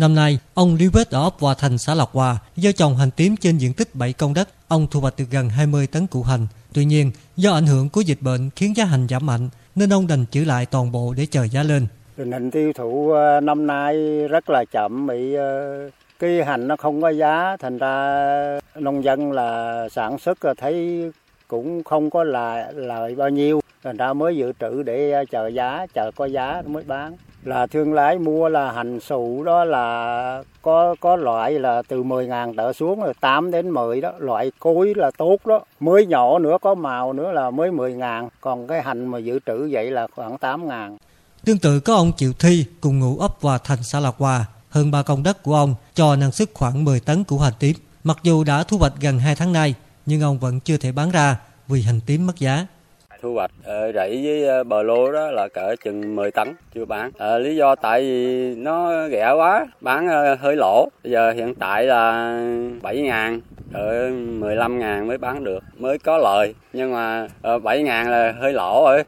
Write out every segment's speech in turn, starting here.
Năm nay, ông Lưu Vết ở ấp Hòa Thành, xã Lộc Hòa, do trồng hành tím trên diện tích 7 công đất. Ông thu hoạch được gần 20 tấn củ hành. Tuy nhiên, do ảnh hưởng của dịch bệnh khiến giá hành giảm mạnh, nên ông đành trữ lại toàn bộ để chờ giá lên. Tình hình tiêu thụ ờ, năm nay rất là chậm, bị ờ, cái hành nó không có giá, thành ra nông dân là sản xuất ờ, thấy cũng không có là lợi bao nhiêu, thành ra mới dự trữ để chờ giá, chờ có giá mới bán là thương lái mua là hành sụ đó là có có loại là từ 10 ngàn trở xuống rồi 8 đến 10 đó. Loại cối là tốt đó. Mới nhỏ nữa, có màu nữa là mới 10 ngàn. Còn cái hành mà dự trữ vậy là khoảng 8 ngàn. Tương tự, có ông Triệu Thi cùng ngụ ấp Hòa Thành, xã Lạc Hòa. Hơn ba công đất của ông cho năng suất khoảng 10 tấn củ hành tím. Mặc dù đã thu hoạch gần 2 tháng nay, nhưng ông vẫn chưa thể bán ra vì hành tím mất giá thu hoạch ờ, rẫy với bờ lô đó là cỡ chừng 10 tấn chưa bán. À, lý do tại vì nó rẻ quá bán ờ, hơi lỗ. Bây giờ hiện tại là 7 ngàn ở 15 ngàn mới bán được mới có lời. Nhưng mà ờ, 7 ngàn là hơi lỗ rồi.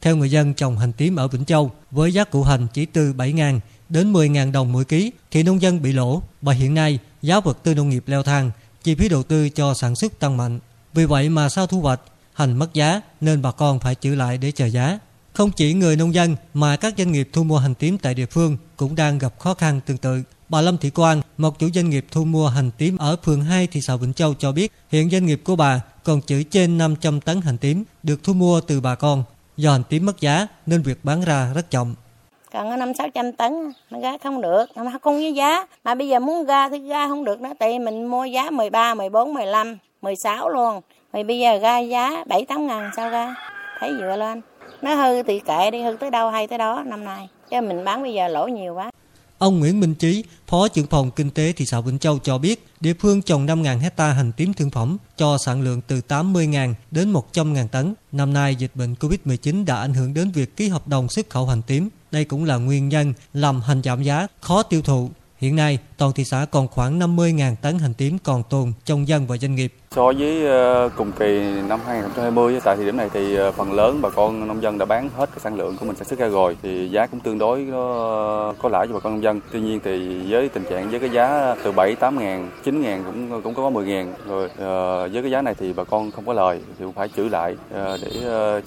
Theo người dân trồng hành tím ở Vĩnh Châu với giá củ hành chỉ từ 7 ngàn đến 10 ngàn đồng mỗi ký thì nông dân bị lỗ và hiện nay giá vật tư nông nghiệp leo thang chi phí đầu tư cho sản xuất tăng mạnh. Vì vậy mà sau thu hoạch hành mất giá nên bà con phải trữ lại để chờ giá. Không chỉ người nông dân mà các doanh nghiệp thu mua hành tím tại địa phương cũng đang gặp khó khăn tương tự. Bà Lâm Thị Quang, một chủ doanh nghiệp thu mua hành tím ở phường 2 thị xã Vĩnh Châu cho biết hiện doanh nghiệp của bà còn trữ trên 500 tấn hành tím được thu mua từ bà con. Do hành tím mất giá nên việc bán ra rất chậm còn có năm sáu trăm tấn nó ra không được nó không có giá mà bây giờ muốn ra thì ra không được nữa tại mình mua giá 13, 14, 15, 16 luôn rồi bây giờ ra giá 7 8 ngàn sao ra? Thấy dựa lên. Nó hư thì kệ đi hư tới đâu hay tới đó năm nay. Chứ mình bán bây giờ lỗ nhiều quá. Ông Nguyễn Minh Trí, Phó trưởng phòng Kinh tế thị xã Vĩnh Châu cho biết, địa phương trồng 5.000 hecta hành tím thương phẩm cho sản lượng từ 80.000 đến 100.000 tấn. Năm nay, dịch bệnh COVID-19 đã ảnh hưởng đến việc ký hợp đồng xuất khẩu hành tím. Đây cũng là nguyên nhân làm hành giảm giá, khó tiêu thụ. Hiện nay, toàn thị xã còn khoảng 50.000 tấn hành tím còn tồn trong dân và doanh nghiệp. So với ờ, cùng kỳ năm 2020, tại thời điểm này thì ờ, phần lớn bà con nông dân đã bán hết cái sản lượng của mình sản xuất ra rồi, thì giá cũng tương đối có lãi cho bà con nông dân. Tuy nhiên thì với tình trạng với cái giá từ 7, 8 ngàn, 9 ngàn cũng cũng có 10 ngàn. Rồi ờ, với cái giá này thì bà con không có lời thì cũng phải trữ lại để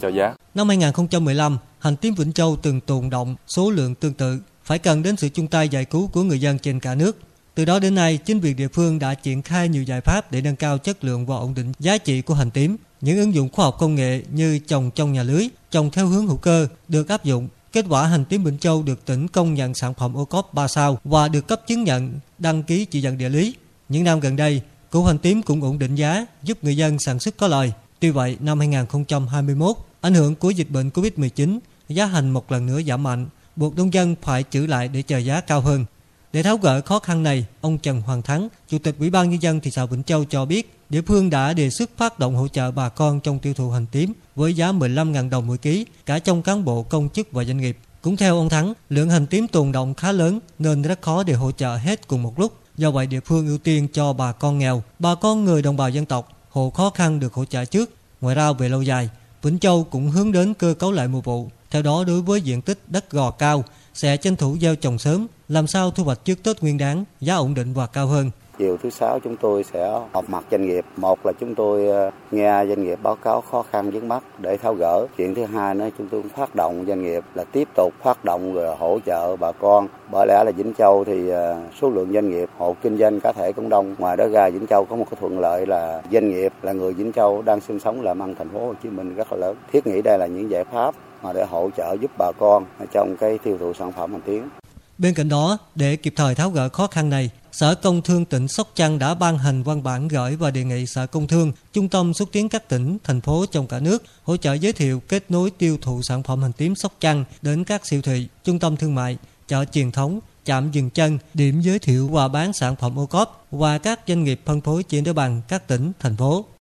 chờ giá. Năm 2015, hành tím Vĩnh Châu từng tồn động số lượng tương tự phải cần đến sự chung tay giải cứu của người dân trên cả nước. Từ đó đến nay, chính quyền địa phương đã triển khai nhiều giải pháp để nâng cao chất lượng và ổn định giá trị của hành tím. Những ứng dụng khoa học công nghệ như trồng trong nhà lưới, trồng theo hướng hữu cơ được áp dụng. Kết quả hành tím Bình Châu được tỉnh công nhận sản phẩm ô cốp 3 sao và được cấp chứng nhận đăng ký chỉ dẫn địa lý. Những năm gần đây, củ hành tím cũng ổn định giá, giúp người dân sản xuất có lời. Tuy vậy, năm 2021, ảnh hưởng của dịch bệnh Covid-19, giá hành một lần nữa giảm mạnh buộc nông dân phải trữ lại để chờ giá cao hơn. Để tháo gỡ khó khăn này, ông Trần Hoàng Thắng, Chủ tịch Ủy ban Nhân dân thị xã Vĩnh Châu cho biết, địa phương đã đề xuất phát động hỗ trợ bà con trong tiêu thụ hành tím với giá 15.000 đồng mỗi ký, cả trong cán bộ công chức và doanh nghiệp. Cũng theo ông Thắng, lượng hành tím tồn động khá lớn nên rất khó để hỗ trợ hết cùng một lúc. Do vậy địa phương ưu tiên cho bà con nghèo, bà con người đồng bào dân tộc, hộ khó khăn được hỗ trợ trước. Ngoài ra về lâu dài, Vĩnh Châu cũng hướng đến cơ cấu lại mùa vụ, theo đó, đối với diện tích đất gò cao, sẽ tranh thủ gieo trồng sớm, làm sao thu hoạch trước Tết Nguyên đáng, giá ổn định và cao hơn. Chiều thứ sáu chúng tôi sẽ họp mặt doanh nghiệp. Một là chúng tôi ờ, nghe doanh nghiệp báo cáo khó khăn vướng mắt để tháo gỡ. Chuyện thứ hai nữa chúng tôi cũng phát động doanh nghiệp là tiếp tục phát động rồi hỗ trợ bà con. Bởi lẽ là Vĩnh Châu thì ờ, số lượng doanh nghiệp hộ kinh doanh cá thể cũng đông. Ngoài đó ra Vĩnh Châu có một cái thuận lợi là doanh nghiệp là người Vĩnh Châu đang sinh sống làm ăn thành phố Hồ Chí Minh rất là lớn. Thiết nghĩ đây là những giải pháp mà để hỗ trợ giúp bà con trong cái tiêu thụ sản phẩm hành tiến. Bên cạnh đó, để kịp thời tháo gỡ khó khăn này, Sở Công Thương tỉnh Sóc Trăng đã ban hành văn bản gửi và đề nghị Sở Công Thương, Trung tâm xúc tiến các tỉnh, thành phố trong cả nước hỗ trợ giới thiệu kết nối tiêu thụ sản phẩm hành tím Sóc Trăng đến các siêu thị, trung tâm thương mại, chợ truyền thống, chạm dừng chân, điểm giới thiệu và bán sản phẩm ô cóp và các doanh nghiệp phân phối trên địa bàn các tỉnh, thành phố.